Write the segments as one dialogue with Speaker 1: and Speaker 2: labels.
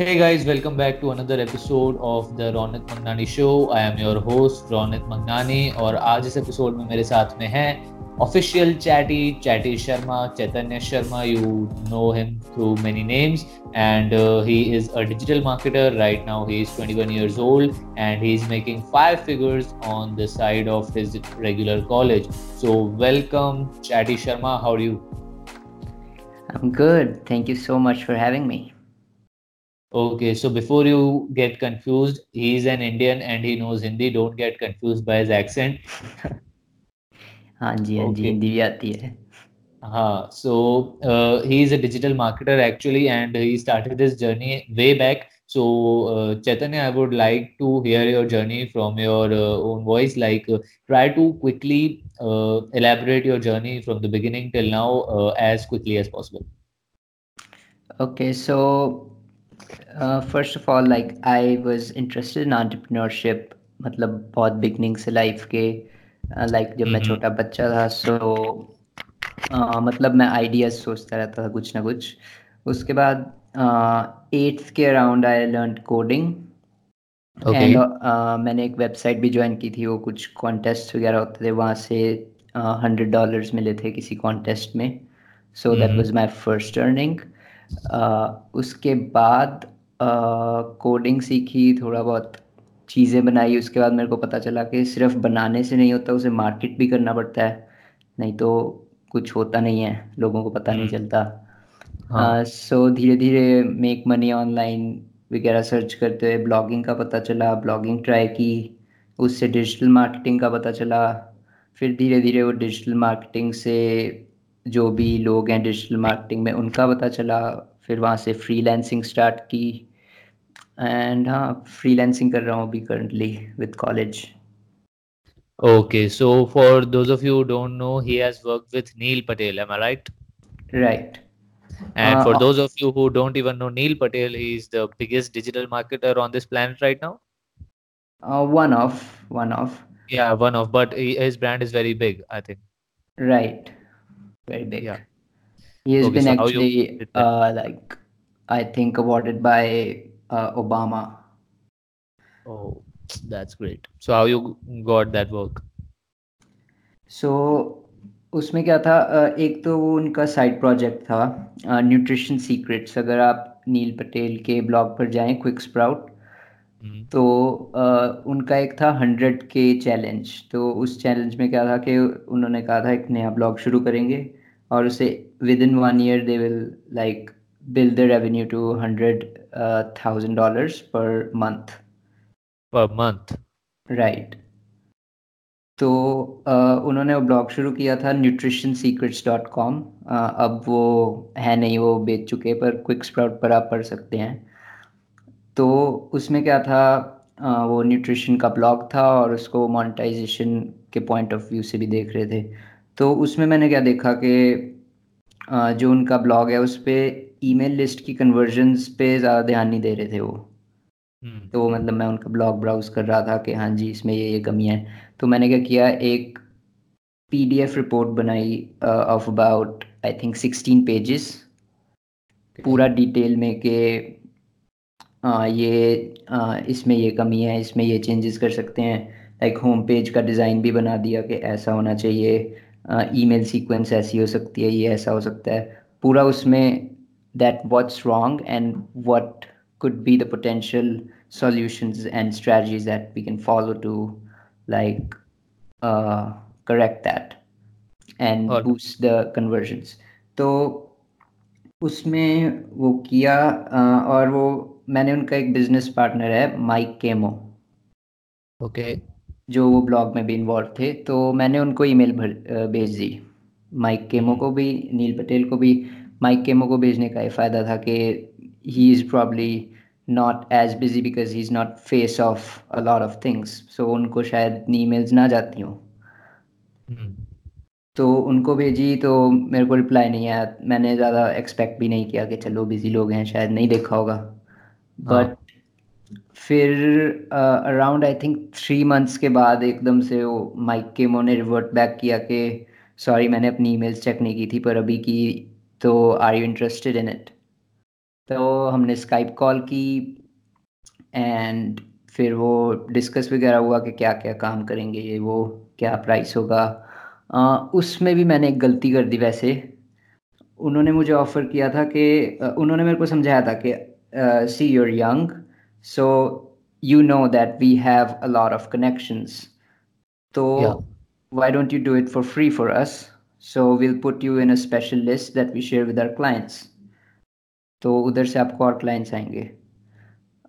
Speaker 1: Hey guys, welcome back to another episode of the Ronit Magnani Show. I am your host Ronit Magnani और आज इस episode में मेरे साथ में है official chatty chatty sharma chaitanya sharma you know him through many names and uh, he is a digital marketer right now he is 21 years old and he's making five figures on the side of his regular college so welcome chatty sharma how are you
Speaker 2: i'm good thank you so much for having me
Speaker 1: Okay, so before you get confused, he's an Indian and he knows Hindi. Don't get confused by his accent.
Speaker 2: हाँ जी हाँ जी हिंदी भी आती है
Speaker 1: हाँ so uh, he is a digital marketer actually and he started this journey way back so uh, Chaitanya I would like to hear your journey from your uh, own voice like uh, try to quickly uh, elaborate your journey from the beginning till now uh, as quickly as possible
Speaker 2: okay so first of all like I was interested in entrepreneurship मतलब बहुत beginning से life के like uh, जब मैं छोटा बच्चा था सो uh, मतलब मैं आइडियाज़ सोचता रहता था कुछ ना कुछ। उसके बाद एट्थ uh, के around I learn coding and मैंने एक वेबसाइट भी ज्वाइन की थी वो कुछ कॉन्टेस्ट वगैरह होते थे वहाँ से हंड्रेड डॉलर्स मिले थे किसी कॉन्टेस्ट में। So that was my first earning उसके बाद कोडिंग सीखी थोड़ा बहुत चीज़ें बनाई उसके बाद मेरे को पता चला कि सिर्फ़ बनाने से नहीं होता उसे मार्केट भी करना पड़ता है नहीं तो कुछ होता नहीं है लोगों को पता नहीं हम्म। चलता सो। धीरे धीरे मेक मनी ऑनलाइन वगैरह सर्च करते हुए ब्लॉगिंग का पता चला ब्लॉगिंग ट्राई की उससे डिजिटल मार्केटिंग का पता चला फिर धीरे धीरे वो डिजिटल मार्केटिंग से जो भी लोग हैं डिजिटल मार्केटिंग में उनका पता चला फिर वहाँ से फ्रीलांसिंग स्टार्ट की एंड हाँ फ्रीलांसिंग कर रहा हूँ अभी currently with college
Speaker 1: Okay, so for those of you who don't know, he has worked with Neil Patel. Am I right?
Speaker 2: Right.
Speaker 1: And uh, for those of you who don't even know Neil Patel, he is the biggest digital marketer on this planet right now.
Speaker 2: Uh, one of, one of.
Speaker 1: Yeah, one of. But he, his brand is very big, I think.
Speaker 2: Right. Very big. Yeah. He has okay, been so actually uh, like I think awarded by uh, Obama.
Speaker 1: Oh, that's great. So how you got that work?
Speaker 2: So उसमें क्या था एक तो वो उनका side project था nutrition secrets अगर आप नील पटेल के ब्लॉग पर जाएँ क्विक स्प्राउट हम्म। तो आ, उनका एक था हंड्रेड के चैलेंज तो उस चैलेंज में क्या था कि उन्होंने कहा था एक नया ब्लॉग शुरू करेंगे और उसे within one year they will like build the revenue to hundred uh, thousand dollars per month.
Speaker 1: Per month.
Speaker 2: Right. तो uh, उन्होंने वो ब्लॉग शुरू किया था न्यूट्रिशन सीक्रेट्स डॉट कॉम अब वो है नहीं वो बेच चुके पर क्विक स्प्राउट पर आप पढ़ सकते हैं तो उसमें क्या था uh, वो न्यूट्रिशन का ब्लॉग था और उसको मोनेटाइजेशन के पॉइंट ऑफ़ व्यू से भी देख रहे थे तो उसमें मैंने क्या देखा कि जो उनका ब्लॉग है उस पर ईमेल लिस्ट की कन्वर्जन्स पे ज़्यादा ध्यान नहीं दे रहे थे वो। हम्म। तो मतलब मैं उनका ब्लॉग ब्राउज कर रहा था कि हाँ जी इसमें ये ये कमियाँ हैं। तो मैंने क्या किया एक पीडीएफ रिपोर्ट बनाई of about I think sixteen pages पूरा डिटेल में कि ये आ, इसमें ये कमी है इसमें ये चेंजेस कर सकते हैं। लाइक होम पेज का डिज़ाइन भी बना दिया कि ऐसा होना चाहिए। ईमेल सीक्वेंस ऐसी हो सकती है ये ऐसा हो सकता है। पूरा उसमें that what's wrong and what could be the potential solution and strategies that we can follow to like correct that and boost the conversions तो उसमें वो किया और वो मैंने उनका एक बिज़नेस पार्टनर है माइक केमो
Speaker 1: ओके okay.
Speaker 2: जो वो ब्लॉग में भी इन्वॉल्व थे तो मैंने उनको ईमेल भर भेज दी माइक केमो हम्म। को भी नील पटेल को भी माइक केमो को भेजने का ये फ़ायदा था कि he is probably not as busy because he is not face of a lot of things so उनको शायद इतनी ईमेल्स ना जाती हों हम्म। तो उनको भेजी तो मेरे को रिप्लाई नहीं आया मैंने ज़्यादा एक्सपेक्ट भी नहीं किया कि चलो बिज़ी लोग हैं शायद नहीं देखा होगा बट हाँ। फिर around I think three months के बाद एकदम से वो माइक के ने रिवर्ट बैक किया कि सॉरी मैंने अपनी ईमेल्स चेक नहीं की थी, पर अभी की तो are you interested in it तो हमने स्काइप कॉल की एंड फिर वो डिस्कस वगैरह हुआ कि क्या क्या काम करेंगे, ये वो, क्या प्राइस होगा। उसमें भी मैंने एक गलती कर दी वैसे। उन्होंने मुझे ऑफ़र किया था कि उन्होंने मेरे को समझाया था कि see your young so you know that we have a lot of connections तो why don't you do it for free for us? So we'll put you in a special list that we share with our clients. तो उधर से आपको और clients आएँगे।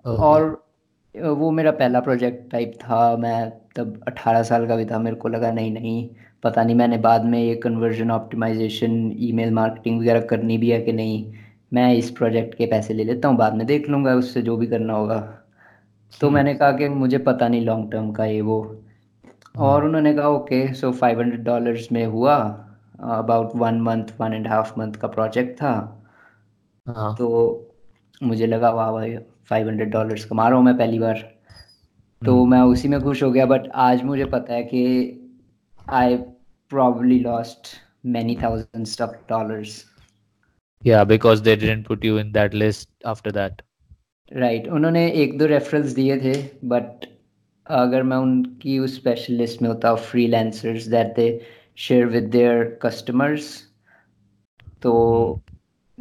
Speaker 2: Okay. और वो मेरा पहला प्रोजेक्ट टाइप था। मैं तब 18 साल का भी था। मेरे को लगा नहीं नहीं पता नहीं मैंने बाद में ये कन्वर्जन ऑप्टिमाइजेशन ईमेल मार्केटिंग वगैरह करनी भी है कि नहीं। मैं इस प्रोजेक्ट के पैसे ले लेता हूँ बाद में देख लूँगा उससे जो भी करना होगा तो हम्म। मैंने कहा कि मुझे पता नहीं लॉन्ग टर्म का ये वो और हाँ। उन्होंने कहा okay so five hundred dollars में हुआ about one month one and half month का प्रोजेक्ट था हाँ। तो मुझे लगा वाह भाई फाइव हंड्रेड डॉलर्स कमा रहा हूँ मैं पहली बार तो हम्म। मैं उसी में खुश हो गया बट आज मुझे पता है कि I probably lost many thousands of dollars
Speaker 1: yeah because they didn't put you in that list after that
Speaker 2: right उन्होंने एक दो रेफरल्स दिए थे बट अगर मैं उनकी उस स्पेशल लिस्ट में होता freelancers that they share with their customers तो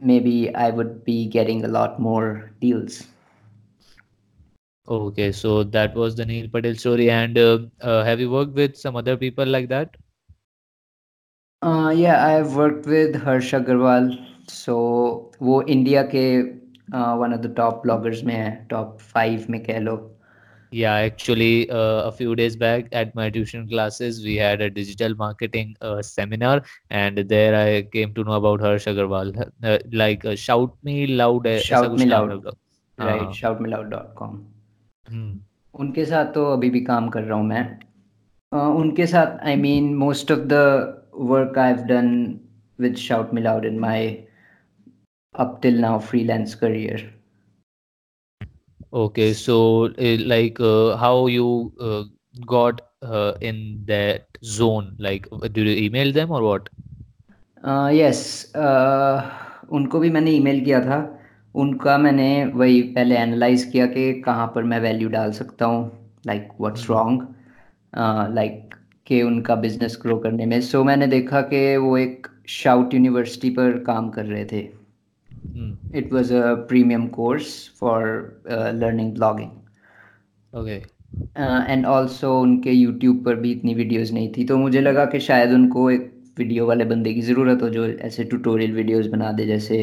Speaker 2: maybe I would be getting a lot more deals.
Speaker 1: Okay, so that was the Neil Patel story. And uh, uh, have you worked with some other people like that?
Speaker 2: Uh, yeah, I've worked with Harsh so so, वो India के one of the top bloggers में है top five में कह लो।
Speaker 1: या actually a few days back at my tuition classes we had a digital marketing seminar and there I came to know about Harsh Agarwal like shout me loud
Speaker 2: shout me loud dot com उनके साथ तो अभी भी काम कर रहा हूँ मैं। Uh, उनके साथ I mean most of the work I have done with shout me loud in my up till now freelance career.
Speaker 1: Okay, so uh, like uh, how you uh, got uh, in that zone? Like, uh, did you email them or what?
Speaker 2: Yes उनको भी मैंने email किया था। उनका मैंने वही पहले analyse किया कि कहाँ पर मैं वैल्यू डाल सकता हूँ लाइक व्हाट्स रॉन्ग लाइक कि उनका बिज़नेस ग्रो करने में। सो so, मैंने देखा कि वो एक शाउट यूनिवर्सिटी पर काम कर रहे थे। Mm. It was a premium course for uh, learning blogging.
Speaker 1: Okay.
Speaker 2: And uh, also उनके यूट्यूब पर भी इतनी वीडियोस नहीं थी तो मुझे लगा कि शायद उनको एक वीडियो वाले बंदे की ज़रूरत हो जो ऐसे ट्यूटोरियल वीडियोस बना दे जैसे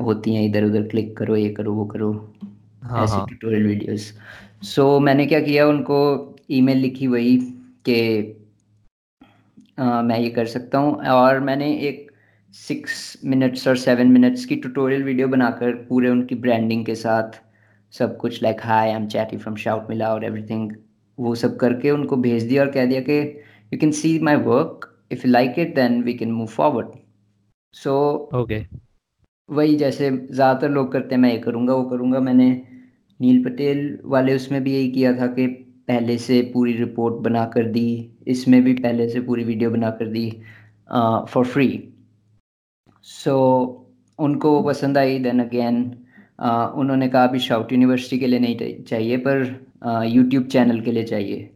Speaker 2: होती हैं इधर उधर क्लिक करो ये करो वो करो हाँ, ऐसे ट्यूटोरियल। वीडियोस सो so, मैंने क्या किया उनको ईमेल लिखी वही कि uh, मैं ये कर सकता हूँ और मैंने एक सिक्स मिनट्स और सेवन मिनट्स की ट्यूटोरियल वीडियो बनाकर पूरे उनकी ब्रांडिंग के साथ सब कुछ like hi I am Chatty from shout मिला और एवरीथिंग वो सब करके उनको भेज दिया और कह दिया कि you can see my work if you like it then we can move forward so
Speaker 1: okay
Speaker 2: वही जैसे ज़्यादातर लोग करते हैं मैं ये करूँगा वो करूँगा। मैंने नील पटेल वाले उसमें भी यही किया था कि पहले से पूरी रिपोर्ट बना कर दी इसमें भी पहले से पूरी वीडियो बना कर दी फॉर फ्री सो so, उनको पसंद आई देन अगेन उन्होंने कहा अभी शाउट यूनिवर्सिटी के लिए नहीं चाहिए पर यूट्यूब चैनल के लिए चाहिए.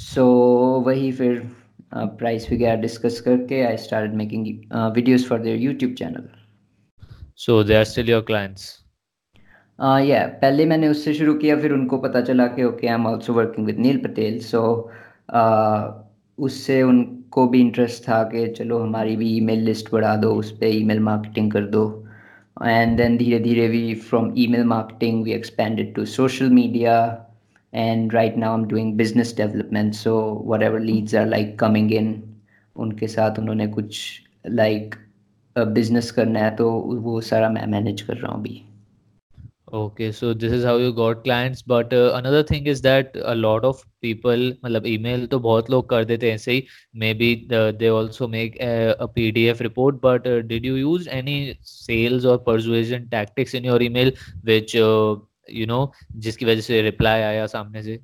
Speaker 2: सो so, वही फिर प्राइस वगैरह डिस्कस करके I start making videos for their YouTube channel
Speaker 1: so they are still your clients
Speaker 2: या पहले मैंने उससे शुरू किया फिर उनको पता चला कि okay I am also working with Neil Patel so उससे उन को भी इंटरेस्ट था कि चलो हमारी भी ईमेल लिस्ट बढ़ा दो उस पर ईमेल मार्केटिंग कर दो। एंड देन धीरे धीरे we from email marketing we expanded to social media and right now am doing business development so whatever leads are like coming in उनके साथ उन्होंने कुछ लाइक like, बिज़नेस करना है तो वो सारा मैं मैनेज कर रहा हूँ अभी।
Speaker 1: Okay, so this is how you got clients. But uh, another thing is that a lot of people, मतलब email तो बहुत लोग कर देते हैं ऐसे ही. Maybe the, they also make a, a PDF report. But uh, did you use any sales or persuasion tactics in your email, which uh, you know जिसकी वजह से reply आया सामने से?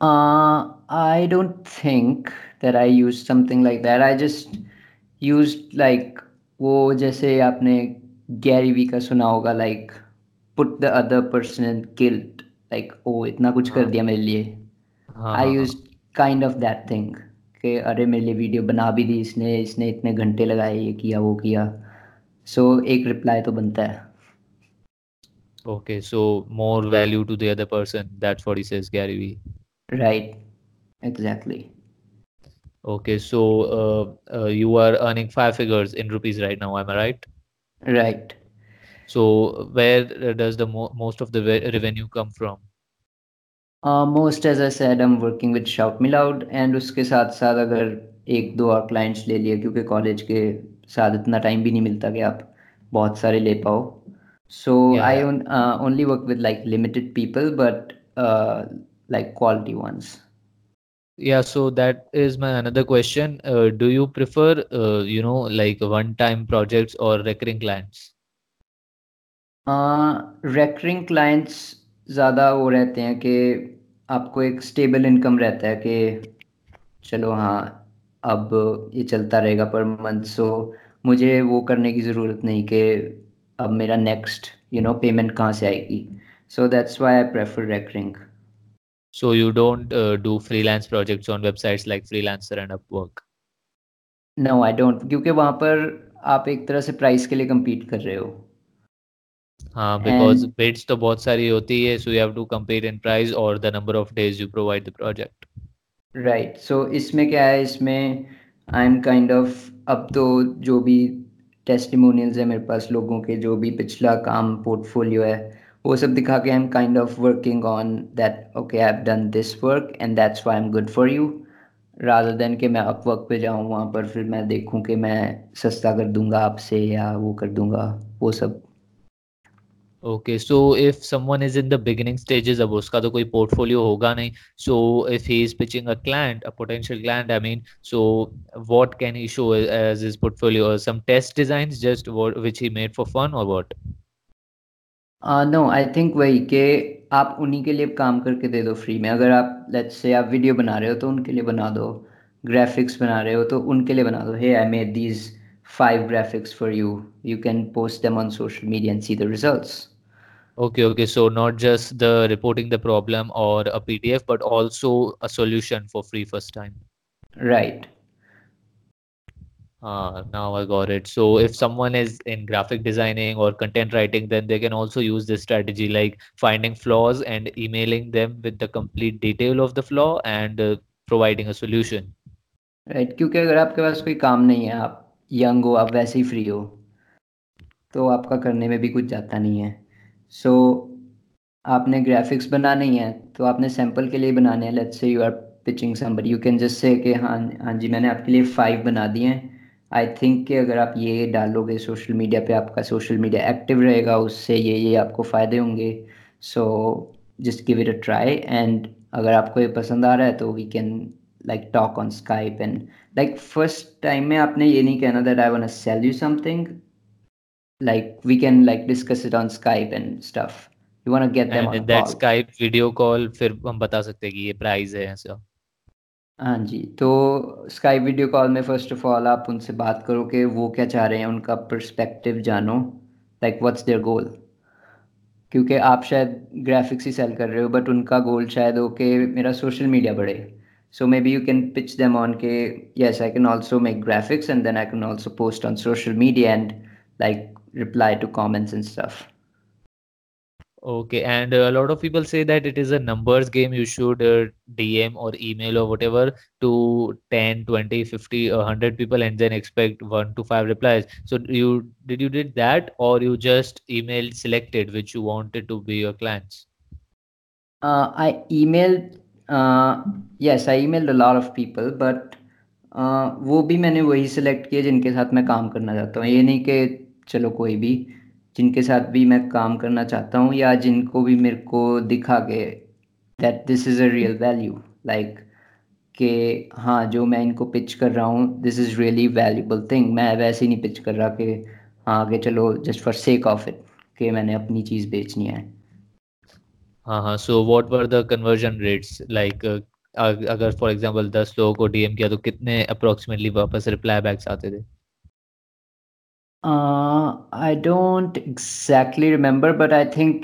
Speaker 2: Uh, I don't think that I used something like that. I just used like वो जैसे आपने Gary Vee का सुना होगा like put the other person in guilt like oh इतना कुछ कर
Speaker 1: हाँ।
Speaker 2: दिया मेरे लिए।
Speaker 1: I
Speaker 2: use kind of that thing कि अरे मेरे लिए वीडियो बना भी दी इसने इसने इतने घंटे लगाए ये किया वो किया। सो so, एक रिप्लाई तो बनता है।
Speaker 1: Okay, so more value to the other person. That's what he says, Gary Vee.
Speaker 2: Right exactly
Speaker 1: Okay, so uh, uh, you are earning five figures in rupees right now, am I right?
Speaker 2: Right
Speaker 1: So where uh, does the mo most of the ve- revenue come from?
Speaker 2: Most as I said I am working with shout me loud and उसके साथ साथ अगर एक दो और clients ले लिए क्योंकि कॉलेज के साथ इतना टाइम भी नहीं मिलता कि आप बहुत सारे ले पाओ so
Speaker 1: Yeah,
Speaker 2: I
Speaker 1: yeah.
Speaker 2: Only work with like limited people but like quality ones
Speaker 1: Yeah, so that is my another question. Uh, do you prefer, uh, you know, like one-time projects or recurring clients?
Speaker 2: Recurring clients ज़्यादा वो रहते हैं कि आपको एक stable income रहता है कि चलो हाँ अब ये चलता रहेगा पर मंथ सो मुझे वो करने की ज़रूरत नहीं कि अब मेरा नेक्स्ट यू नो पेमेंट कहाँ से आएगी so that's why I prefer recurring
Speaker 1: So you don't uh, do freelance projects on websites like Freelancer and Upwork.
Speaker 2: No I don't क्योंकि वहाँ पर आप एक तरह से प्राइस के लिए compete कर रहे हो
Speaker 1: हाँ because
Speaker 2: एंड
Speaker 1: bids तो बहुत सारी होती है so you have to compete in price or the number of days you provide the project.
Speaker 2: Right so इसमें क्या है इसमें आई एम काइंड ऑफ़ अब तो जो भी टेस्टिमोनियल्स है मेरे पास लोगों के जो भी पिछला काम पोर्टफोलियो है वो सब दिखा के I am kind of working on that okay I done this work and that's why am good for you rather than के मैं अपवर्क पे जाऊँ वहाँ पर फिर मैं देखूँ कि मैं सस्ता कर दूँगा आपसे या वो कर दूँगा, वो सब।
Speaker 1: Okay so if someone is in the beginning stages अब उसका तो कोई पोर्टफोलियो होगा नहीं so if he is pitching a client a potential client I mean so what can he show as his portfolio some test designs just which he made for fun or what
Speaker 2: what no I think वही कि आप उन्हीं के लिए काम करके दे दो free में। अगर आप लेट्स से आप वीडियो बना रहे हो तो उनके लिए बना दो। ग्राफिक्स बना रहे हो तो उनके लिए बना दो। Hey I made these five graphics for you you can post them on social media and see the results
Speaker 1: Okay, okay. So not just the reporting the problem or a PDF, but also a solution for free first time.
Speaker 2: Right
Speaker 1: Uh, now I got it. So if someone is in graphic designing or content writing, then they can also use this strategy like finding flaws and emailing them with the complete detail of the flaw and uh, providing a solution.
Speaker 2: Right क्योंकि अगर आपके पास कोई काम नहीं है आप young हो आप वैसे ही फ्री हो तो आपका करने में भी कुछ जाता नहीं है सो आपने ग्राफिक्स बनाने ही है तो आपने सैंपल के लिए बनाने हैं let's say you are pitching somebody you can just say कि हाँ हाँ जी मैंने आपके लिए फाइव बना दिए हैं आई थिंक कि अगर आप ये डालोगे सोशल मीडिया पे आपका सोशल मीडिया एक्टिव रहेगा उससे ये ये आपको फ़ायदे होंगे so just give it a try and अगर आपको ये पसंद आ रहा है तो we can like talk on Skype and like first time में आपने ये नहीं कहना that I want sell you something like we can like discuss it on Skype and stuff. You want to get them
Speaker 1: And
Speaker 2: on
Speaker 1: that
Speaker 2: call.
Speaker 1: Skype video call, फिर हम बता सकते हैं कि ये प्राइस है ऐसा.
Speaker 2: हाँ जी तो स्काइप वीडियो कॉल में फ़र्स्ट ऑफ़ ऑल आप उनसे बात करो कि वो क्या चाह रहे हैं, उनका पर्सपेक्टिव जानो लाइक व्हाट्स देयर गोल क्योंकि आप शायद ग्राफिक्स ही सेल कर रहे हो बट उनका गोल शायद हो कि मेरा सोशल मीडिया बढ़े so maybe you can pitch them on के yes I can also make graphics and then I can also post on social media and like reply to comments and stuff.
Speaker 1: Okay, and uh, a lot of people say that it is a numbers game. You should uh, DM or email or whatever to 10, 20, 50, 100 people and then expect one to five replies. So you did you did that or you just emailed selected which you wanted to be your clients?
Speaker 2: Uh, I emailed, uh, yes, I emailed a lot of people, but uh, वो भी मैंने वही select किए जिनके साथ मैं काम करना चाहता हूँ ये नहीं कि चलो कोई भी जिनके साथ भी मैं काम करना चाहता हूँ या जिनको भी मेरे को दिखा के that this is a real value like कि हाँ जो मैं इनको पिच कर रहा हूँ this is really valuable thing मैं वैसे ही नहीं पिच कर रहा कि हाँ आगे चलो just for sake of it कि मैंने अपनी चीज़ बेचनी है।
Speaker 1: हाँ हाँ what were the conversion rates? Like uh, अगर फॉर एग्जांपल 10 लोगों को डीएम किया तो कितने अप्रोक्सीमेटली वापस रिप्लाई बैक्स आते थे?
Speaker 2: I don't exactly remember but I think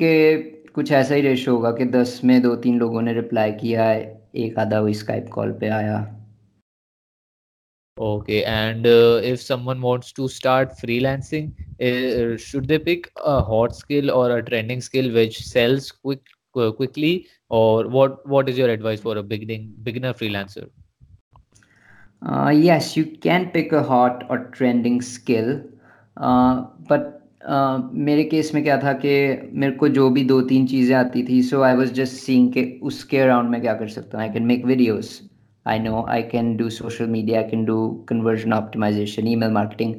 Speaker 2: कुछ ऐसा ही रेशो होगा कि दस में दो तीन लोगों ने रिप्लाई किया है एक आधा वो स्काइप कॉल पे आया।
Speaker 1: Okay and if someone wants to start freelancing should they pick a hot skill or a trending skill which sells quick quickly or what what is your advice for a beginning beginner freelancer
Speaker 2: yes you can pick a hot or trending skill uh, मेरे case में क्या था कि मेरे को जो भी दो तीन चीज़ें आती थी so I was just seeing कि उसके अराउंड में क्या कर सकता हूँ। I can make videos I know I can do social media I can do conversion optimisation email marketing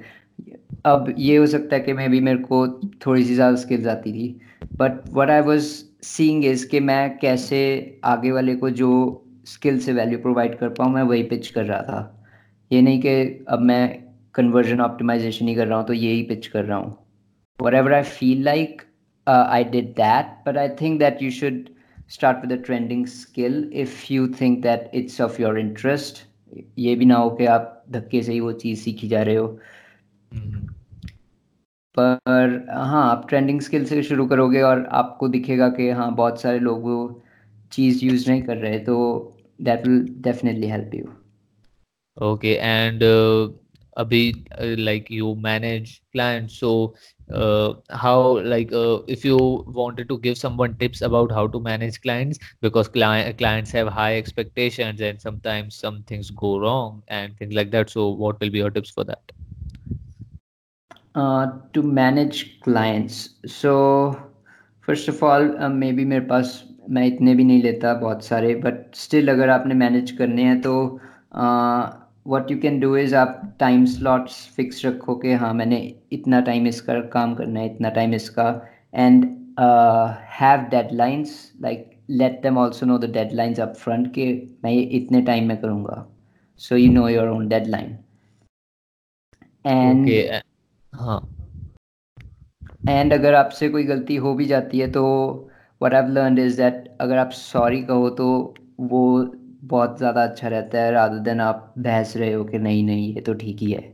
Speaker 2: अब ये हो सकता है कि मैं भी मेरे को थोड़ी सी ज़्यादा स्किल्स आती थी। But what I was seeing is कि मैं कैसे आगे वाले को जो स्किल से वैल्यू प्रोवाइड कर पाऊँ मैं वही पिच कर रहा था। ये नहीं कि अब मैं कन्वर्जन ऑप्टिमाइजेशन ही कर रहा हूँ तो यही पिच कर रहा हूँ। Whatever I feel like I did that but I think that you should start with a trending skill if you think that it's of your interest ये भी ना हो कि आप धक्के से ही वो चीज़ सीखी जा रहे हो।
Speaker 1: हम्म।
Speaker 2: पर हाँ आप ट्रेंडिंग स्किल से शुरू करोगे और आपको दिखेगा कि हाँ बहुत सारे लोग वो चीज़ यूज़ नहीं कर रहे तो that will definitely help you
Speaker 1: okay and Abhi, uh, like you manage clients, so uh, how like uh, if you wanted to give someone tips about how to manage clients, because client clients have high expectations and sometimes some things go wrong and things like that. So what will be your tips for that?
Speaker 2: To manage clients so first of all maybe मेरे पास मैं इतने भी नहीं लेता बहुत सारे but still अगर आपने मैनेज करने हैं तो what you can do is आप टाइम स्लॉट्स फिक्स रखो कि हाँ मैंने इतना टाइम इसका काम करना है इतना टाइम इसका and have deadlines like let them also know the deadlines up front के मैं ये इतने टाइम में करूँगा। So you know your own deadline
Speaker 1: and uh, हाँ।
Speaker 2: एंड अगर आपसे कोई गलती हो भी जाती है तो what I learn is that अगर आप सॉरी कहो तो वो बहुत ज़्यादा अच्छा रहता है रादर देन आप बहस रहे हो कि नहीं नहीं ये तो ठीक ही है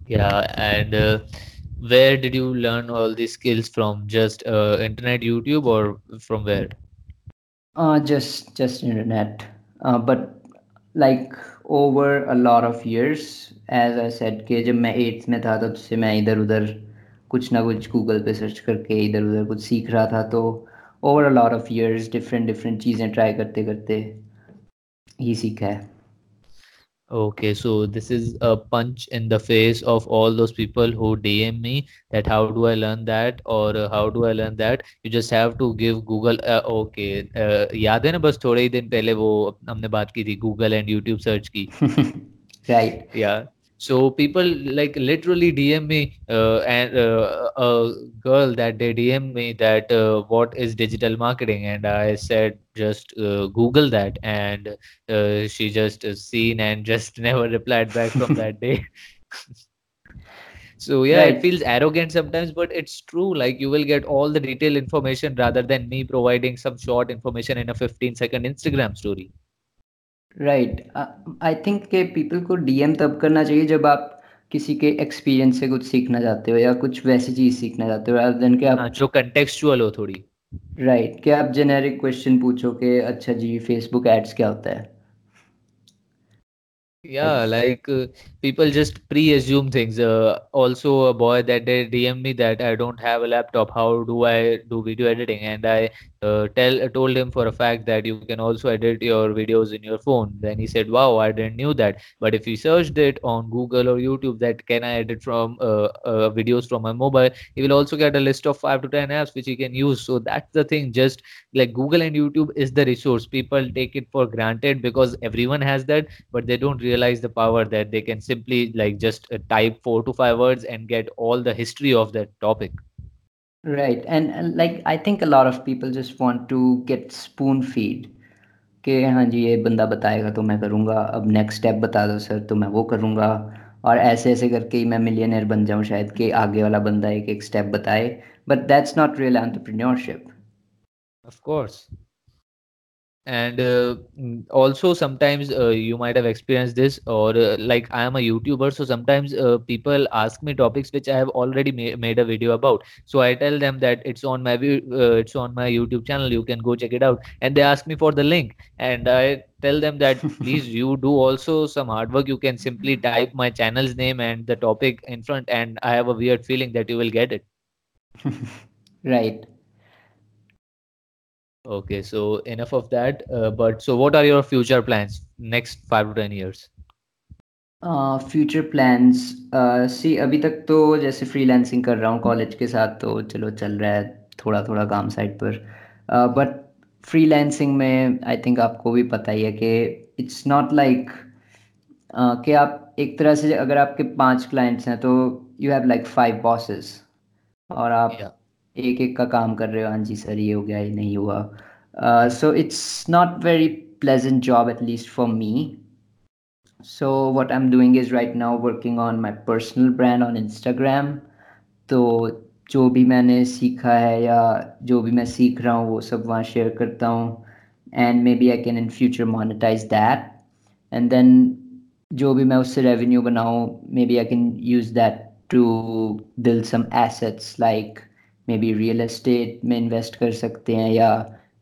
Speaker 1: Yeah, and uh, where did you learn all these skills from? Just uh, internet, YouTube, or from where?
Speaker 2: uh, just just internet uh, but like over a lot of years as I said कि जब मैं eighth में था तब से मैं इधर उधर कुछ ना कुछ गूगल पे सर्च करके इधर उधर कुछ सीख रहा था तो over a lot of years different different चीज़ें ट्राई करते करते ही सीखा है
Speaker 1: Okay, so this is a punch in the face of all those people who DM me that how do I learn that or uh, how do I learn that? You just have to give Google. Uh, okay, uh, याद है ना बस थोड़े ही दिन पहले वो हमने बात की थी Google and YouTube search की.
Speaker 2: Right
Speaker 1: Yeah. So people like literally DM me uh, and uh, a girl that they DM me that uh, what is digital marketing and I said just uh, Google that and uh, she just uh, seen and just never replied back from that day. So yeah, it feels arrogant sometimes, but it's true. Like you will get all the detailed information rather than me providing some short information in a 15 second Instagram story.
Speaker 2: Right I think के people को DM तब करना चाहिए जब आप किसी के experience से कुछ सीखना चाहते हो या कुछ वैसी चीज़ सीखना चाहते हो rather than कि
Speaker 1: हाँ
Speaker 2: आप
Speaker 1: जो contextual हो थोड़ी
Speaker 2: राइट कि आप जेनेरिक क्वेश्चन पूछो कि अच्छा जी फेसबुक एड्स क्या होता है
Speaker 1: Yeah, like uh, people just pre-assume things. Uh, also, a boy that they DM me that I don't have a laptop. How do I do video editing? And I uh, tell told him for a fact that you can also edit your videos in your phone. Then he said, "Wow, I didn't knew that." But if you searched it on Google or YouTube, that can I edit from uh, uh, videos from my mobile, he will also get a list of five to ten apps which he can use. So that's the thing. Just like Google and YouTube is the resource. People take it for granted because everyone has that but they don't realize the power that they can simply like just uh, type four to five words and get all the history of that topic
Speaker 2: right and like I think a lot of people just want to get spoon fed कि हाँ जी, ये बंदा बताएगा तो मैं करूँगा। अब next step बता दो सर तो मैं वो करूँगा। और ऐसे ऐसे करके ही मैं मिलियनर बन जाऊँ शायद कि आगे वाला बंदा एक एक स्टेप बताए। But that's not real entrepreneurship
Speaker 1: of course. And uh, mm, also sometimes uh, you might have experienced this or uh, like i am a youtuber so sometimes uh, people ask me topics which i have already ma- made a video about. So i tell them that it's on my uh, it's on my youtube channel you can go check it out. And they ask me for the link. And i tell them that please you do also some hard work. You can simply type my channel's name and the topic in front and i have a weird feeling that you will get it.
Speaker 2: Right
Speaker 1: Okay, so enough of that. Uh, but so, what are your future plans next five to ten years?
Speaker 2: Future plans see अभी तक तो जैसे freelancing कर रहा हूँ college के साथ तो चलो चल रहा है थोड़ा थोड़ा काम साइड पर बट फ्रीलांसिंग में आई थिंक आपको भी पता ही है कि इट्स नॉट लाइक कि आप एक तरह से अगर आपके पाँच क्लाइंट्स हैं तो you have like five bosses और आप
Speaker 1: Yeah.
Speaker 2: एक एक का काम कर रहे हो हाँ जी सर, ये हो गया, ये नहीं हुआ। So it's not very pleasant job at least for me so what am doing is right now working on my personal brand on Instagram तो जो भी मैंने सीखा है या जो भी मैं सीख रहा हूँ, वो सब वहाँ शेयर करता हूँ। And maybe I can in future monetise that and then जो भी मैं उससे रेवेन्यू बनाऊँ maybe I can use that to build some assets like maybe real estate में इन्वेस्ट कर सकते हैं या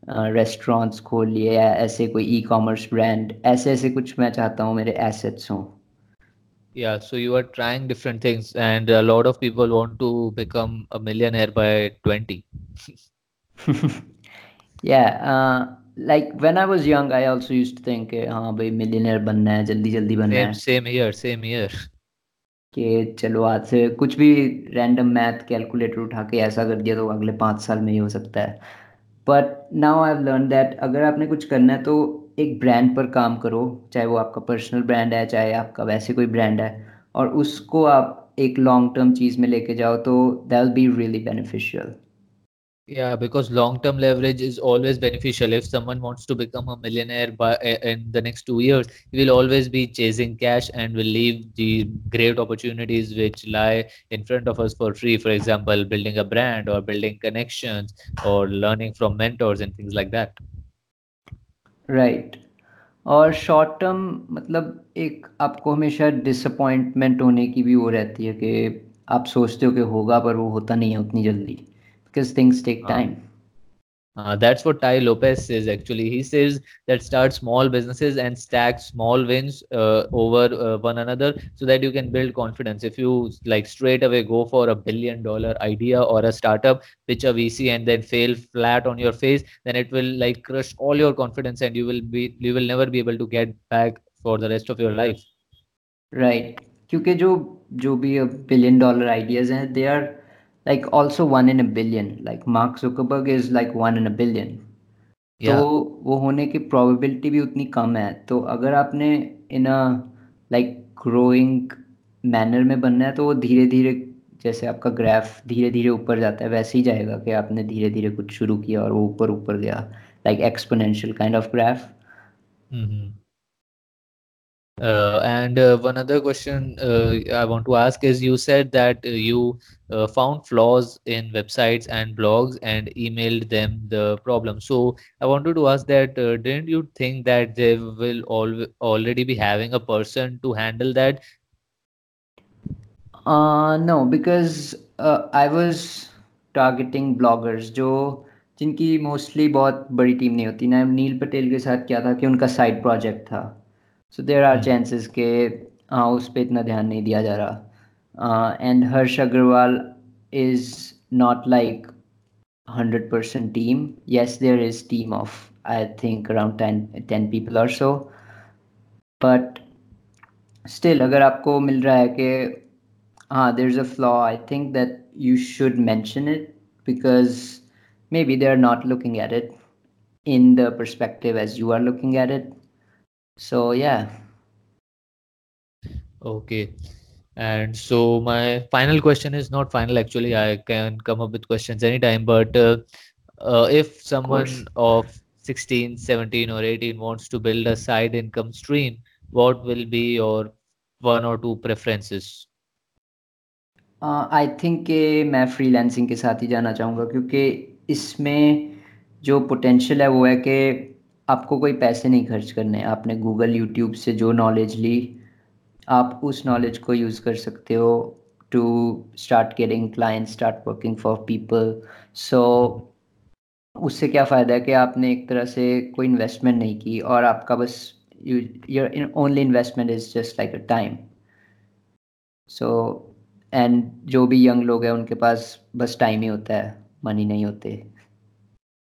Speaker 2: रेस्टोरेंट्स खोल लिए या ऐसे कोई ई कॉमर्स ब्रांड ऐसे ऐसे कुछ मैं चाहता हूँ मेरे एसेट्स हों
Speaker 1: Yeah, so you are trying different things, and a lot of people want to become a millionaire by 20.
Speaker 2: yeah uh, like when i was young i also used to think हाँ भाई millionaire बनना है जल्दी जल्दी बनना
Speaker 1: Same,
Speaker 2: है
Speaker 1: same here, same here.
Speaker 2: कि चलो आज से कुछ भी रैंडम मैथ कैलकुलेटर उठा के ऐसा कर दिया तो अगले पाँच साल में ही हो सकता है। But now I learn that अगर आपने कुछ करना है तो एक ब्रांड पर काम करो, चाहे वो आपका पर्सनल ब्रांड है, चाहे आपका वैसे कोई ब्रांड है, और उसको आप एक लॉन्ग टर्म चीज़ में लेके जाओ तो that be really beneficial
Speaker 1: Yeah, because long-term leverage is always beneficial. If someone wants to become a millionaire by in the next two years, he will always be chasing cash and will leave the great opportunities which lie in front of us for free. For example, building a brand or building connections or learning from mentors and things like that.
Speaker 2: Right और short term मतलब एक आपको हमेशा disappointment होने की भी वो रहती है कि आप सोचते हो कि होगा पर वो होता नहीं है उतनी जल्दी बिकॉज थिंग्स टेक
Speaker 1: हाँ
Speaker 2: time
Speaker 1: Uh, that's what Tai Lopez says actually. He says that start small businesses and stack small wins uh, over uh, one another so that you can build confidence. If you like straight away go for a billion dollar idea or a startup, pitch a VC and then fail flat on your face, then it will like crush all your confidence and you will be you will never be able to get back for the rest of your life.
Speaker 2: Right क्योंकि जो जो भी billion dollar ideas हैं they are also one in a billion like Mark Zuckerberg is like one in a billion तो
Speaker 1: Yeah.
Speaker 2: वो होने की probability भी उतनी कम है। तो अगर आपने in a like growing manner में बनना है तो वो धीरे धीरे जैसे आपका ग्राफ धीरे धीरे ऊपर जाता है वैसे ही जाएगा कि आपने धीरे धीरे कुछ शुरू किया और वो ऊपर ऊपर गया like exponential kind of
Speaker 1: graph. Uh, and uh, one other question uh, I want to ask is you said that uh, you uh, found flaws in websites and blogs and emailed them the problem. So I wanted to ask that uh, didn't you think that they will al already be having a person to handle that?
Speaker 2: Uh, no, because uh, I was targeting bloggers जो जिनकी mostly बहुत बड़ी team नहीं होती ना नील पटेल के साथ क्या था कि उनका साइड प्रोजेक्ट था So there are
Speaker 1: Hmm.
Speaker 2: Chances के हाँ उस पर इतना ध्यान नहीं दिया जा रहा and Harsh Agrawal is not like hundred percent team yes there is team of I think around 10 10 people or so but still अगर आपको मिल रहा है कि हाँ there's a flaw I think that you should mention it because maybe they're not looking at it in the perspective as you are looking at it so yeah
Speaker 1: Okay. And so my final question is not final actually. I can come up with questions anytime, but uh, uh, if
Speaker 2: of
Speaker 1: someone
Speaker 2: course
Speaker 1: of 16, 17 or 18 wants to build a side income stream, what will be your one or two preferences?
Speaker 2: I think कि मैं freelancing के साथ ही जाना चाहूँगा क्योंकि इसमें जो potential है वो है कि आपको कोई पैसे नहीं खर्च करने। आपने गूगल यूट्यूब से जो नॉलेज ली, आप उस नॉलेज को यूज़ कर सकते हो to start getting client start working for people so उससे क्या फ़ायदा है कि आपने एक तरह से कोई इन्वेस्टमेंट नहीं की और आपका बस your only investment is just like a time so and जो भी यंग लोग हैं, उनके पास बस टाइम ही होता है मनी नहीं होते।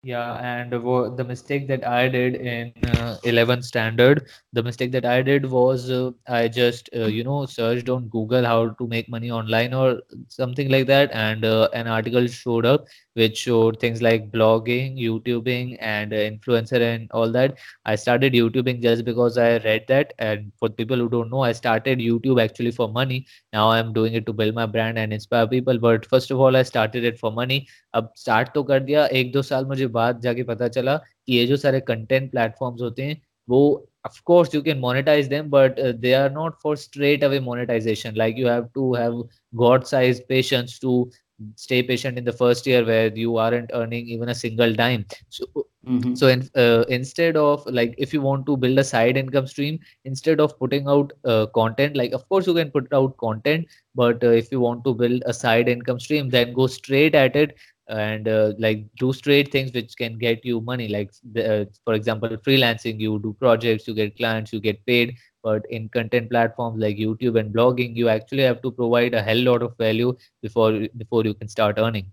Speaker 1: Yeah, and the mistake that I did in uh, 11th standard, the mistake that I did was uh, I just, uh, you know, searched on Google how to make money online or something like that. And uh, an article showed up which showed things like blogging, YouTubing, and uh, influencer and all that. I started YouTubing just because I read that. And for people who don't know, I started YouTube actually for money. Now I'm doing it to build my brand and inspire people. But first of all, I started it for money. अब start तो कर दिया एक दो साल मुझे बाद जाके पता चला कि ये जो सारे कंटेंट प्लेटफॉर्म्स होते हैं वो of course you can monetize them but uh, they are not for straight away monetization like you have to have god sized patience to stay patient in the first year where you aren't earning even a single dime so mm-hmm. so in, uh, instead of like if you want to build a side income stream instead of putting out uh, content like of course you can put out content but uh, if you want to build a side income stream then go straight at it and uh, like do straight things which can get you money like the, uh, for example freelancing you do projects you get clients you get paid but in content platforms like youtube and blogging you actually have to provide a hell lot of value before before you can start earning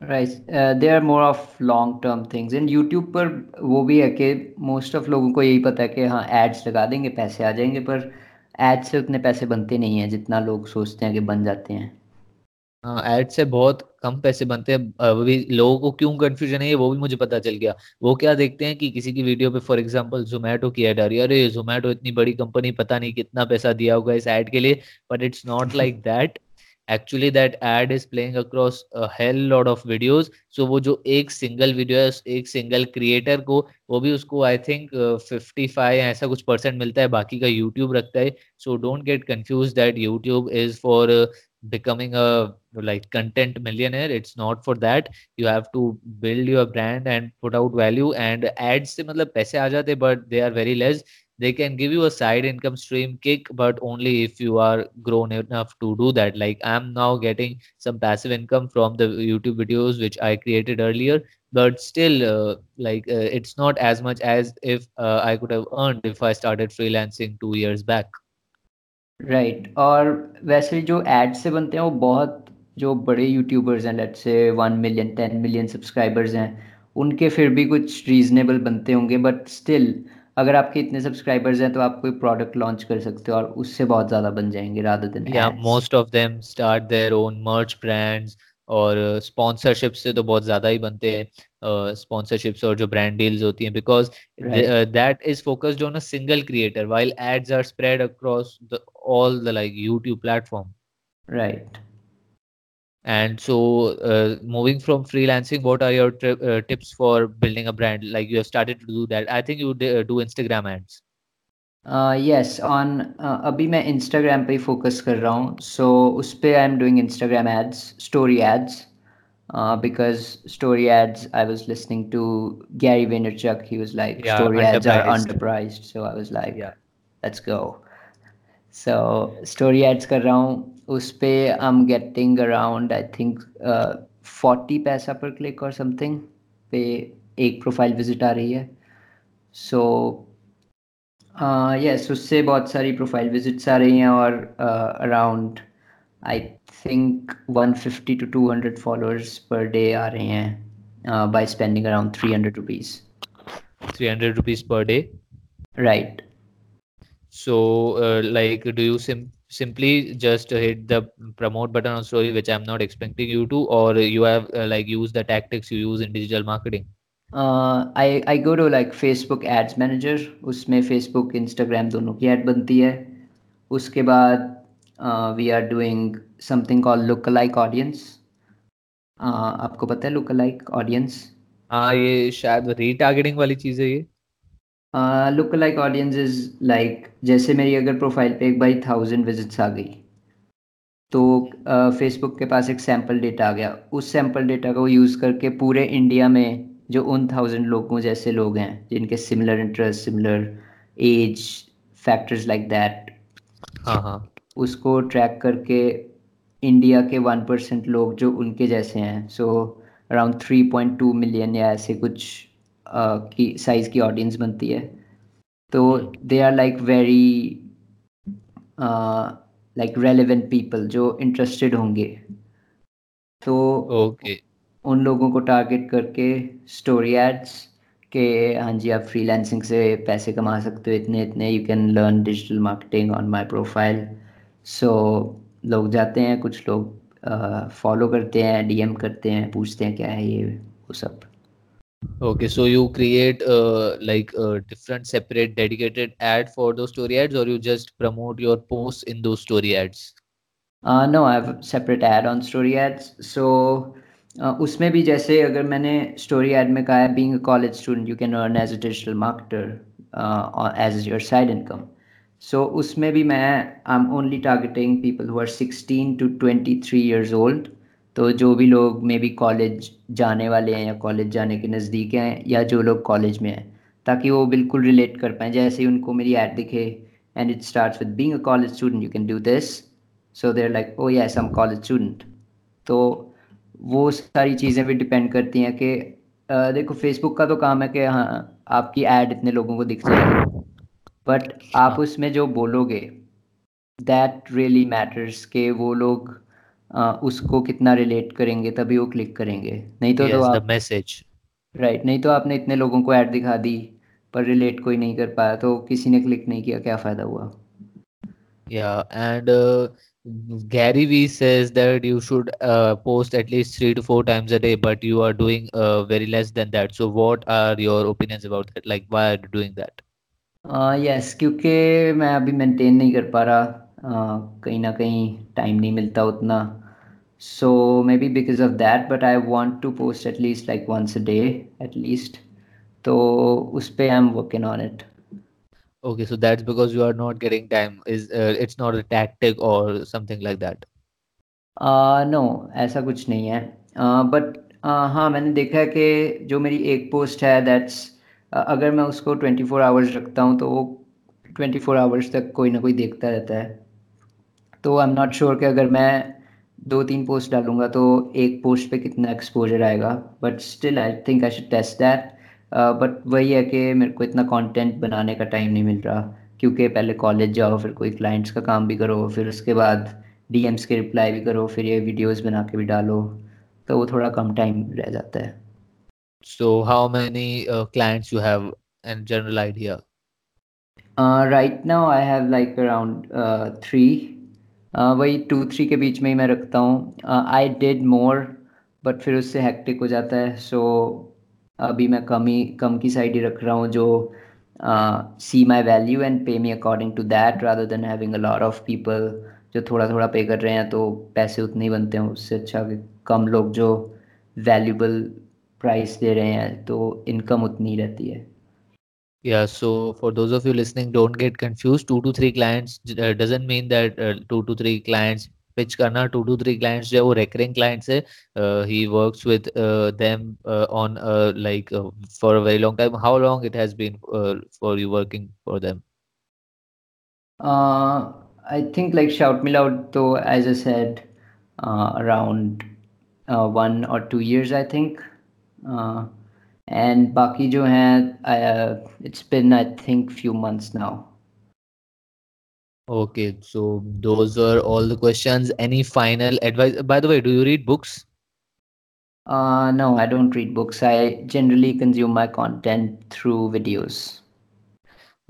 Speaker 2: right uh, there are more of long term things in youtube पर वो भी है कि most of लोगों को यही पता है कि हाँ ads लगा देंगे पैसे आ जाएंगे पर ads से उतने पैसे बनते नहीं हैं जितना लोग सोचते हैं कि बन जाते हैं
Speaker 1: एड से बहुत कम पैसे बनते हैं। अभी लोगों को क्यों कंफ्यूजन है ये, वो भी मुझे पता चल गया। वो क्या देखते हैं कि किसी की वीडियो पे फॉर एग्जांपल जोमेटो की एड आ रही है। अरे जोमेटो इतनी बड़ी कंपनी पता नहीं कितना पैसा दिया होगा इस एड के लिए but it's not like that actually that ad is playing across hell lot of videos so वो जो एक सिंगल वीडियो है, एक सिंगल क्रिएटर को, वो भी उसको आई थिंक फिफ्टी फाइव ऐसा कुछ परसेंट मिलता है, बाकी का यूट्यूब रखता है। So don't get confused that YouTube is for becoming a like content millionaire it's not for that you have to build your brand and put out value and ads से मतलब पैसे आ जाते हैं but they are very less they can give you a side income stream kick but only if you are grown enough to do that like i'm now getting some passive income from the youtube videos which i created earlier but still uh, like uh, it's not as much as if uh, i could have earned if i started freelancing 2 years back
Speaker 2: right right. और वैसे जो add से बनते हैं वो बहुत जो बड़े यूट्यूबर्स हैं let's say one million ten million subscribers हैं उनके फिर भी कुछ रीजनेबल बनते होंगे बट स्टिल अगर आपके इतने सब्सक्राइबर्स हैं तो आप कोई प्रोडक्ट लॉन्च कर सकते हो और उससे बहुत ज़्यादा बन जाएँगे रादर देन
Speaker 1: या most of them start their own merch brands और स्पॉन्सरशिप से तो बहुत ज़्यादा ही बनते हैं स्पॉन्सरशिप्स और जो ब्रांड डील्स होती हैं because that is focused on a single creator while ads are spread across the all the like YouTube platform
Speaker 2: right
Speaker 1: and so uh, moving from freelancing what are your uh, tips for building a brand like you have started to do that i think you do instagram ads
Speaker 2: yes on अभी मैं Instagram पे ही focus कर रहा हूँ सो उस पर I am doing Instagram ads story ads because story ads i was listening to gary vaynerchuk he was like yeah, story ads are underpriced so i was like yeah let's go so story ads कर रहा हूँ उस पे i'm getting around i think uh, 40 पैसा per click और something पे एक profile visit आ रही है। सो यस उससे बहुत सारी प्रोफ़ाइल विजिट्स आ रही हैं और around I think 150 to 200 followers per day आ रहे हैं by spending around 300 rupees
Speaker 1: 300 rupees per day?
Speaker 2: Right.
Speaker 1: So uh, like do you sim simply just hit the promote button on story which i'm not expecting you to or you have uh, like use the tactics you use in digital marketing
Speaker 2: I I go to like Facebook ads manager उसमें Facebook Instagram दोनों की ad बनती है उसके बाद we are doing something call lookalike audience आपको पता है लुक लाइक ऑडियंस
Speaker 1: हाँ ये शायद रीटारगेटिंग वाली चीज़ है ये
Speaker 2: lookalike audience is like जैसे मेरी अगर प्रोफ़ाइल पे एक बाई थाउज़ेंड विजिट्स आ गई तो फेसबुक uh, के पास एक सैंपल डेटा आ गया। उस सैंपल डेटा को यूज़ करके पूरे इंडिया में जो उन थाउज़ेंड लोगों जैसे लोग हैं जिनके similar interest similar age factors like that
Speaker 1: हाँ हाँ।
Speaker 2: उसको ट्रैक करके इंडिया के वन परसेंट लोग जो उनके जैसे हैं so around three point two million या ऐसे कुछ की साइज़ की ऑडियंस बनती है। तो they are like very like relevant people जो इंटरेस्टेड होंगे। तो
Speaker 1: ओके
Speaker 2: उन लोगों को टारगेट करके स्टोरी एड्स के हाँ जी आप फ्रीलांसिंग से पैसे कमा सकते हो इतने इतने you can learn digital marketing on my profile so लोग जाते हैं कुछ लोग फॉलो करते हैं डीएम करते हैं पूछते हैं क्या है ये वो सब?
Speaker 1: Okay, so you create uh, like a different separate dedicated ad for those story ads, or you just promote your posts in those story ads?
Speaker 2: Uh, no, I have a separate ad on story ads. So uh, उसमें भी जैसे अगर मैंने story ad में कहा है being a college student you can earn as a digital marketer uh, as your side income. So उसमें भी मैं I'm only targeting people who are 16 to 23 years old तो जो भी लोग मे बी कॉलेज जाने वाले हैं या कॉलेज जाने के नज़दीक हैं या जो लोग कॉलेज में हैं ताकि वो बिल्कुल रिलेट कर पाएँ। जैसे ही उनको मेरी ऐड दिखे and it start with being a college student you can do this so there like oh yes am college student तो वो सारी चीज़ें भी डिपेंड करती हैं कि देखो फेसबुक का तो काम है कि हाँ आपकी ऐड इतने लोगों को दिख जाएगी बट आप हाँ। उसमें जो बोलोगे दैट रियली मैटर्स के वो लोग उसको कितना रिलेट करेंगे तभी वो क्लिक करेंगे। नहीं तो तो आप
Speaker 1: मैसेज
Speaker 2: राइट नहीं तो आपने इतने लोगों को ऐड दिखा दी पर रिलेट कोई नहीं कर पाया तो किसी ने क्लिक नहीं किया क्या फ़ायदा हुआ?
Speaker 1: या and Gary Vee says that you should post at least three to four times a day but you are doing very less than that so what are your opinions about that like why are you doing that
Speaker 2: yes क्योंकि मैं अभी maintain नहीं कर पा रहा uh, कहीं ना कहीं टाइम नहीं मिलता उतना। So maybe because of that but i want to post at least like once a day at least so us pe i'm working on it
Speaker 1: okay so that's because you are not getting time is uh, it's not a tactic or something like that
Speaker 2: uh no ऐसा कुछ नहीं है but uh, हाँ मैंने देखा है कि जो मेरी एक पोस्ट है दैट्स uh, अगर मैं उसको ट्वेंटी फोर आवर्स रखता हूँ तो वो ट्वेंटी फोर आवर्स तक कोई ना कोई देखता रहता है तो आई एम नॉट श्योर कि अगर मैं दो तीन पोस्ट डालूँगा तो एक पोस्ट पे कितना एक्सपोजर आएगा but still I think I should test that but वही है कि मेरे को इतना कंटेंट बनाने का टाइम नहीं मिल रहा क्योंकि पहले कॉलेज जाओ फिर कोई क्लाइंट्स का काम भी करो फिर उसके बाद डीएम्स के रिप्लाई भी करो फिर ये वीडियोस बना के भी डालो तो वो थोड़ा कम टाइम रह जाता है।
Speaker 1: So how many clients you have and general idea
Speaker 2: right now I have like around three वही टू थ्री के बीच में ही मैं रखता हूँ। आई डिड मोर बट फिर उससे हैक्टिक हो जाता है। सो अभी मैं कम ही, कम की साइड ही रख रहा हूँ जो सी my value and pay me according to that rather than having a lot of people जो थोड़ा थोड़ा पे कर रहे हैं तो पैसे उतने ही बनते हैं। उससे अच्छा कि कम लोग जो वैल्यूबल प्राइस दे रहे हैं तो इनकम उतनी रहती है।
Speaker 1: Yeah, so for those of you listening, don't get confused. Two to three clients uh, doesn't mean that uh, two to three clients pitch करना two to three clients जो वो recurring clients है uh, he works with uh, them uh, on uh, like uh, for a very long time. How long it has been uh, for you working for them?
Speaker 2: Uh, I think like shout me loud though as I said and बाकी जो हैं it's been I think few months now
Speaker 1: Okay, so those are all the questions. Any final advice? By the way, do you read books?
Speaker 2: Uh, no, I don't read books. I generally consume my content through videos.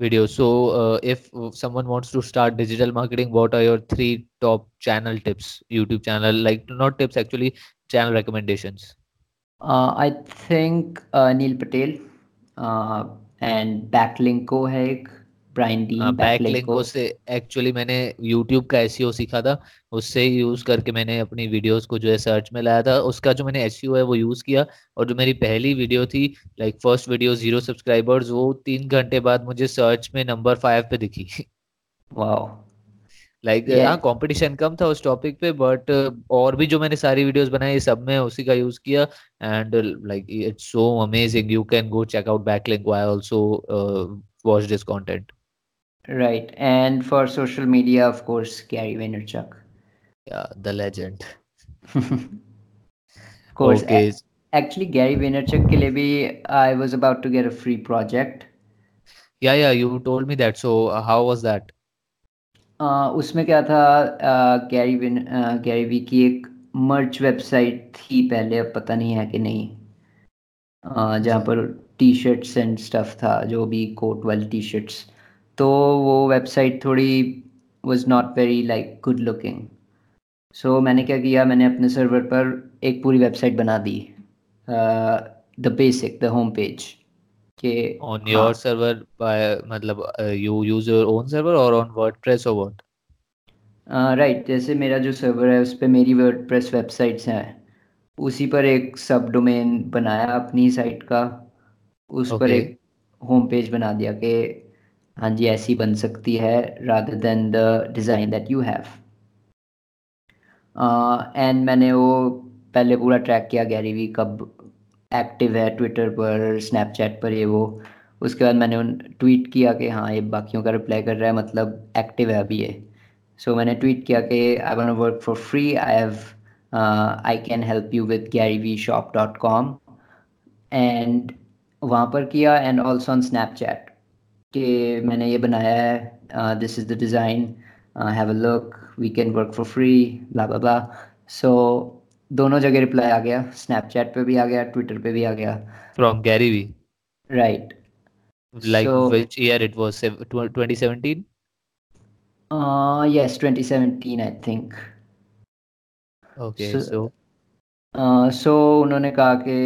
Speaker 1: Videos. So, uh, if someone wants to start digital marketing, what are your three top channel tips? YouTube channel, like not tips, actually, channel recommendations.
Speaker 2: Uh, I think uh, Neil Patel uh, and Backlinko है एक Brian Dean
Speaker 1: Backlinko से actually मैंने YouTube का SEO सीखा था उससे use करके मैंने अपनी वीडियोस को जो है सर्च में लाया था। उसका जो मैंने एसईओ है वो यूज़ किया और जो मेरी पहली वीडियो थी like first video zero subscribers वो तीन घंटे बाद मुझे सर्च में नंबर फाइव पे दिखी।
Speaker 2: वाओ
Speaker 1: लाइक हाँ, कंपटीशन कम था उस टॉपिक पे बट uh, और भी जो मैंने सारी वीडियोस बनाए सब में उसी का यूज़ किया। And like it's so amazing you can go check out back link why also watch this content
Speaker 2: right and for social media of course Gary Vaynerchuk
Speaker 1: या the legend
Speaker 2: course actually Gary Vaynerchuk के लिए भी I was about to get a free project
Speaker 1: yeah yeah you told me that so how was that
Speaker 2: उसमें क्या था? Gary win Gary Vee की एक मर्च वेबसाइट थी पहले, अब पता नहीं है कि नहीं। जहाँ पर टी शर्ट्स एंड स्टफ़ था, जो भी कोट वाली टी शर्ट्स तो वो वेबसाइट थोड़ी was not very like good looking so मैंने क्या किया? मैंने अपने सर्वर पर एक पूरी वेबसाइट बना दी। The basic the home page
Speaker 1: के ऑन योर सर्वर मतलब you use your own server और ऑन वर्डप्रेस और व्हाट
Speaker 2: राइट जैसे मेरा जो सर्वर है उस पर मेरी वर्डप्रेस वेबसाइट्स हैं। उसी पर एक सब डोमेन बनाया अपनी साइट का। उस okay. पर एक होम पेज बना दिया कि हाँ जी ऐसी बन सकती है rather than the design that you have and मैंने वो पहले पूरा ट्रैक किया गैरी वी कब एक्टिव है ट्विटर पर स्नैपचैट पर ये वो। उसके बाद मैंने उन ट्वीट किया कि हाँ ये बाकियों का रिप्लाई कर रहा है मतलब एक्टिव है अभी ये। सो so, मैंने ट्वीट किया कि I want work for free I have I can help you with Gary Vee shop dot com and वहाँ पर किया एंड ऑल्सो ऑन स्नैपचैट कि मैंने ये बनाया है this is the design have a look we can work for free bla bla so दोनों जगह रिप्लाई आ गया। स्नैपचैट पे भी आ गया ट्विटर पे भी आ गया।
Speaker 1: From Gary Vee
Speaker 2: right
Speaker 1: like so, which year it was? 2017
Speaker 2: uh yes 2017 i think.
Speaker 1: Okay so so,
Speaker 2: uh, so उन्होंने कहा कि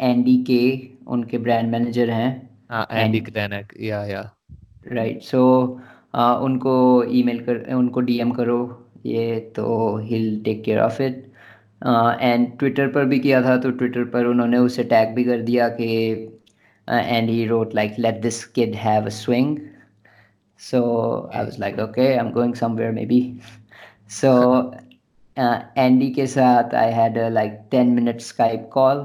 Speaker 2: एंडी uh, के उनके ब्रांड मैनेजर हैं।
Speaker 1: Andy Krainak yeah yeah
Speaker 2: right सो उनको ईमेल कर उनको डीएम करो ये तो he'll take care of it and Twitter पर भी किया था तो ट्विटर पर उन्होंने उसे टैग भी कर दिया कि and he wrote like let this kid have a swing so I i like okay I am going somewhere maybe so andy के साथ I had like ten minute Skype call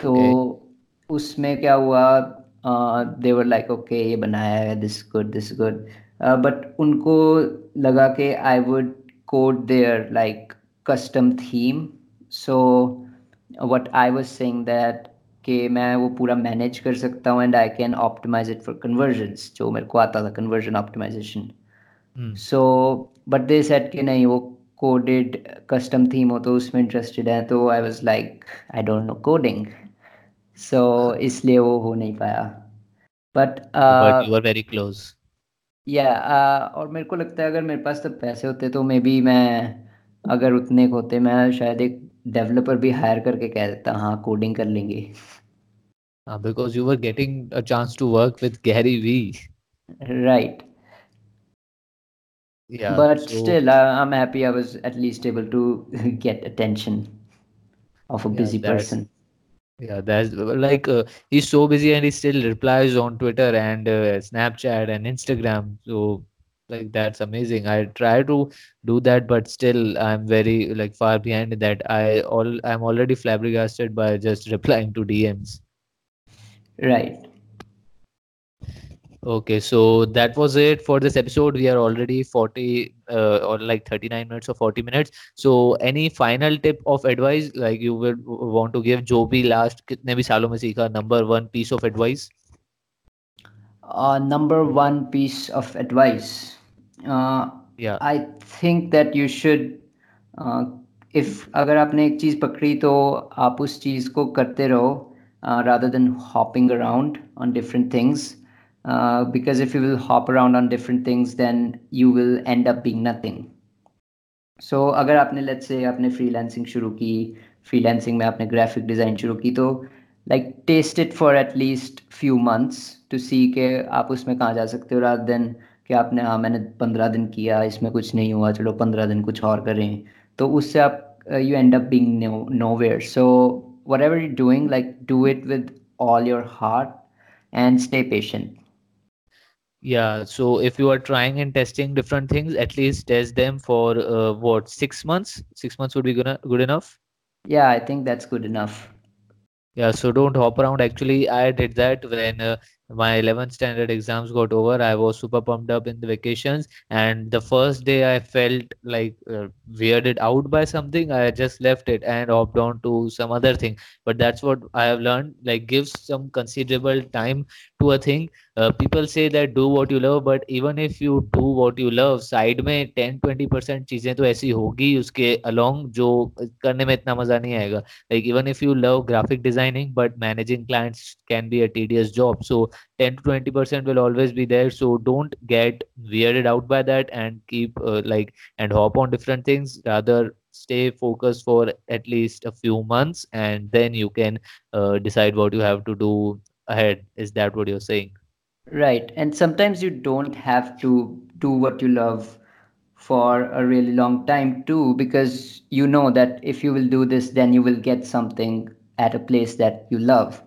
Speaker 2: तो. उसमें क्या हुआ देवर लाइक ओके ये बनाया है this good this good but उनको लगा कि I would code there like custom theme so what I was saying that कि मैं वो पूरा मैनेज कर सकता हूँ and I can optimize it for conversions जो मेरे को आता था conversion optimization so but they said कि नहीं वो कोडेड कस्टम थीम हो तो उसमें इंटरेस्टेड है तो I was like I don't know coding so इसलिए वो हो नहीं पाया. But
Speaker 1: you are very close
Speaker 2: yeah और मेरे को लगता है अगर मेरे पास तब पैसे होते तो मे बी मैं अगर उतने होते मैं शायद एक डेवलपर भी हायर करके कह देता हाँ कोडिंग कर लेंगे।
Speaker 1: Because you were getting a chance to work with Gary
Speaker 2: Vee right but still I am happy I was at least able to get attention of a busy person
Speaker 1: Yeah, that's like uh, he's so busy and he still replies on Twitter and uh, Snapchat and Instagram. So like that's amazing. I try to do that but still i'm very like far behind that. I all i'm already flabbergasted by just replying to dms
Speaker 2: right.
Speaker 1: Okay so that was it for this episode. We are already 40 uh, or like 39 minutes or 40 minutes. So any final tip of advice? Like you would want to give jo last maybe bhi saalon mein number one piece of advice?
Speaker 2: Uh, number one piece of advice. Uh,
Speaker 1: yeah.
Speaker 2: I think that you should uh, if अगर आपने एक चीज़ पकड़ी तो आप उस चीज़ को करते रहो uh, rather than hopping around on different things. Uh, because if you will hop around on different things then you will end up being nothing so अगर आपने let's say आपने freelancing शुरू की freelancing में आपने graphic design शुरू की तो like taste it for at least few months to see के आप उसमें कहाँ जा सकते हो rather than कि आपने हाँ मैंने पंद्रह दिन किया इसमें कुछ नहीं हुआ चलो पंद्रह दिन कुछ और करें तो उससे आप you end up being no, nowhere so whatever you're doing like do it with all your heart and stay patient
Speaker 1: Yeah, so if you are trying and testing different things, at least test them for uh, what, six months? Six months would be gonna good enough.
Speaker 2: Yeah, I think that's good enough.
Speaker 1: Yeah, so don't hop around. Actually, I did that when uh, my 11th standard exams got over. I was super pumped up in the vacations, and the first day I felt like uh, weirded out by something. I just left it and hopped on to some other thing. But that's what I have learned. Like, give some considerable time to a thing. Uh, people say that do what you love, but even if you do what you love, side में 10-20% चीजें तो ऐसी होगी उसके along जो करने में इतना मजा नहीं आएगा like even if you love graphic designing but managing clients can be a tedious job so 10 to 20 percent will always be there so don't get weirded out by that and keep uh, like and hop on different things rather stay focused for at least a few months and then you can uh, decide what you have to do ahead is that what you're saying
Speaker 2: Right. And sometimes you don't have to do what you love for a really long time too, because you know that if you will do this, then you will get something at a place that you love.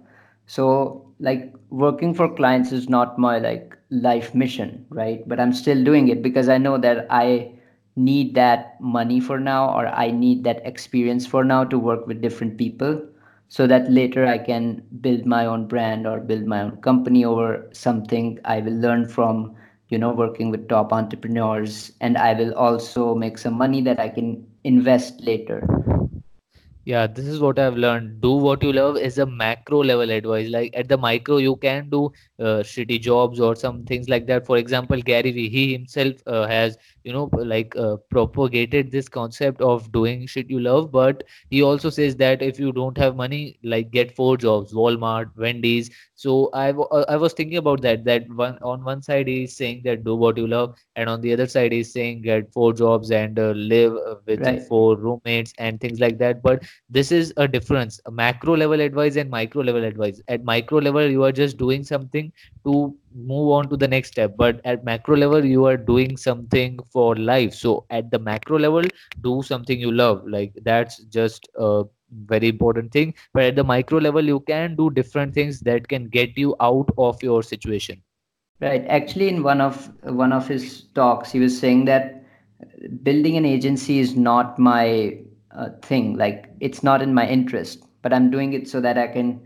Speaker 2: So, like working for clients is not my like life mission, right? But I'm still doing it because I know that I need that money for now or I need that experience for now to work with different people so that later I can build my own brand or build my own company over something I will learn from you know working with top entrepreneurs and I will also make some money that I can invest later
Speaker 1: Yeah, this is what I've learned. Do what you love is a macro level advice. Like at the micro, you can do uh, shitty jobs or some things like that. For example, Gary Vee, he himself uh, has, you know, like uh, propagated this concept of doing shit you love. But he also says that if you don't have money, like get four jobs, Walmart, Wendy's. So I, w- uh, I was thinking about that. That one on one side he's saying that do what you love, and on the other side he's saying get four jobs and uh, live uh, with
Speaker 2: right
Speaker 1: four roommates and things like that. But this is a difference a macro level advice and micro level advice at micro level you are just doing something to move on to the next step. But at macro level you are doing something for life. So at the macro level do something you love. Like that's just a very important thing. But at the micro level you can do different things that can get you out of your situation.
Speaker 2: Right. Actually in one of one of his talks he was saying that building an agency is not my uh, thing. Like it's not in my interest but i'm doing it so that i can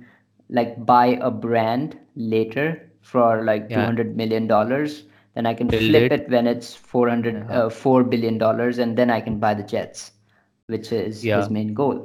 Speaker 2: like buy a brand later for like
Speaker 1: yeah
Speaker 2: 200 million dollars then i can
Speaker 1: build
Speaker 2: flip
Speaker 1: it
Speaker 2: it when it's 400
Speaker 1: uh,
Speaker 2: uh, 4 billion dollars and then i can buy the jets which is
Speaker 1: yeah.
Speaker 2: his main goal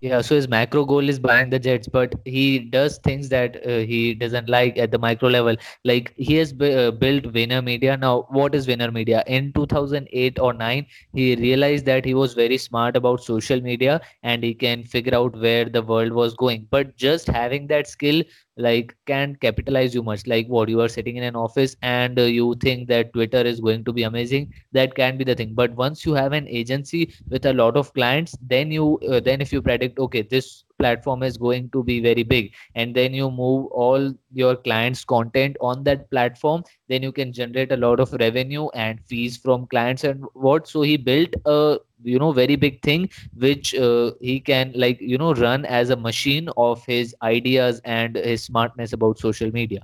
Speaker 1: Yeah, so his macro goal is buying the Jets, but he does things that uh, he doesn't like at the micro level. Like he has bu- uh, built Winner Media. Now, what is Winner Media? In 2008 or 9, he realized that he was very smart about social media and he can figure out where the world was going. But just having that skill like can't capitalize you much. Like what you are sitting in an office and uh, you think that Twitter is going to be amazing. That can be the thing. But once you have an agency with a lot of clients then you uh, then if you predict okay this platform is going to be very big. And then you move all your clients content on that platform then you can generate a lot of revenue and fees from clients and what. So he built a you know very big thing which uh, he can like you know run as a machine of his ideas and his smartness about social media.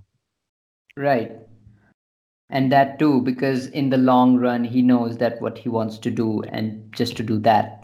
Speaker 2: Right. And that too because in the long run he knows that what he wants to do and just to do that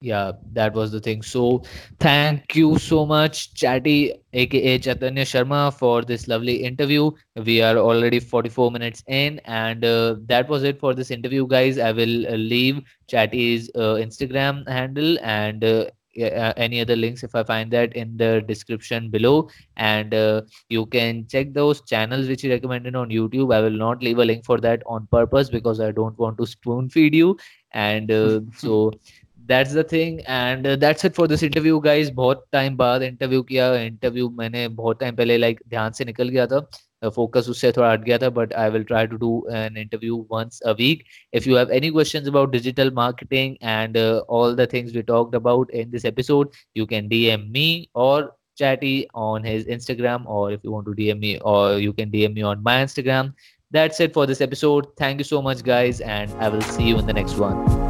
Speaker 1: Yeah, that was the thing. So, thank you so much, Chatty, aka Chaitanya Sharma, for this lovely interview. We are already 44 minutes in, and uh, that was it for this interview, guys. I will uh, leave Chatty's uh, Instagram handle and uh, uh, any other links if I find that in the description below. And uh, you can check those channels which he recommended on YouTube. I will not leave a link for that on purpose because I don't want to spoon feed you. And uh, so that's the thing and that's it for this interview guys बहुत time बाद interview किया interview मैंने बहुत time पहले like like, ध्यान से निकल गया था फोकस uh, उससे थोड़ा हट गया था but I will try to do an interview once a week if you have any questions about digital marketing and all the things we talked about in this episode you can DM me or Chatty on his Instagram, or if you want to DM me, or you can DM me on my Instagram. That's it for this episode. Thank you so much, guys, and I will see you in the next one.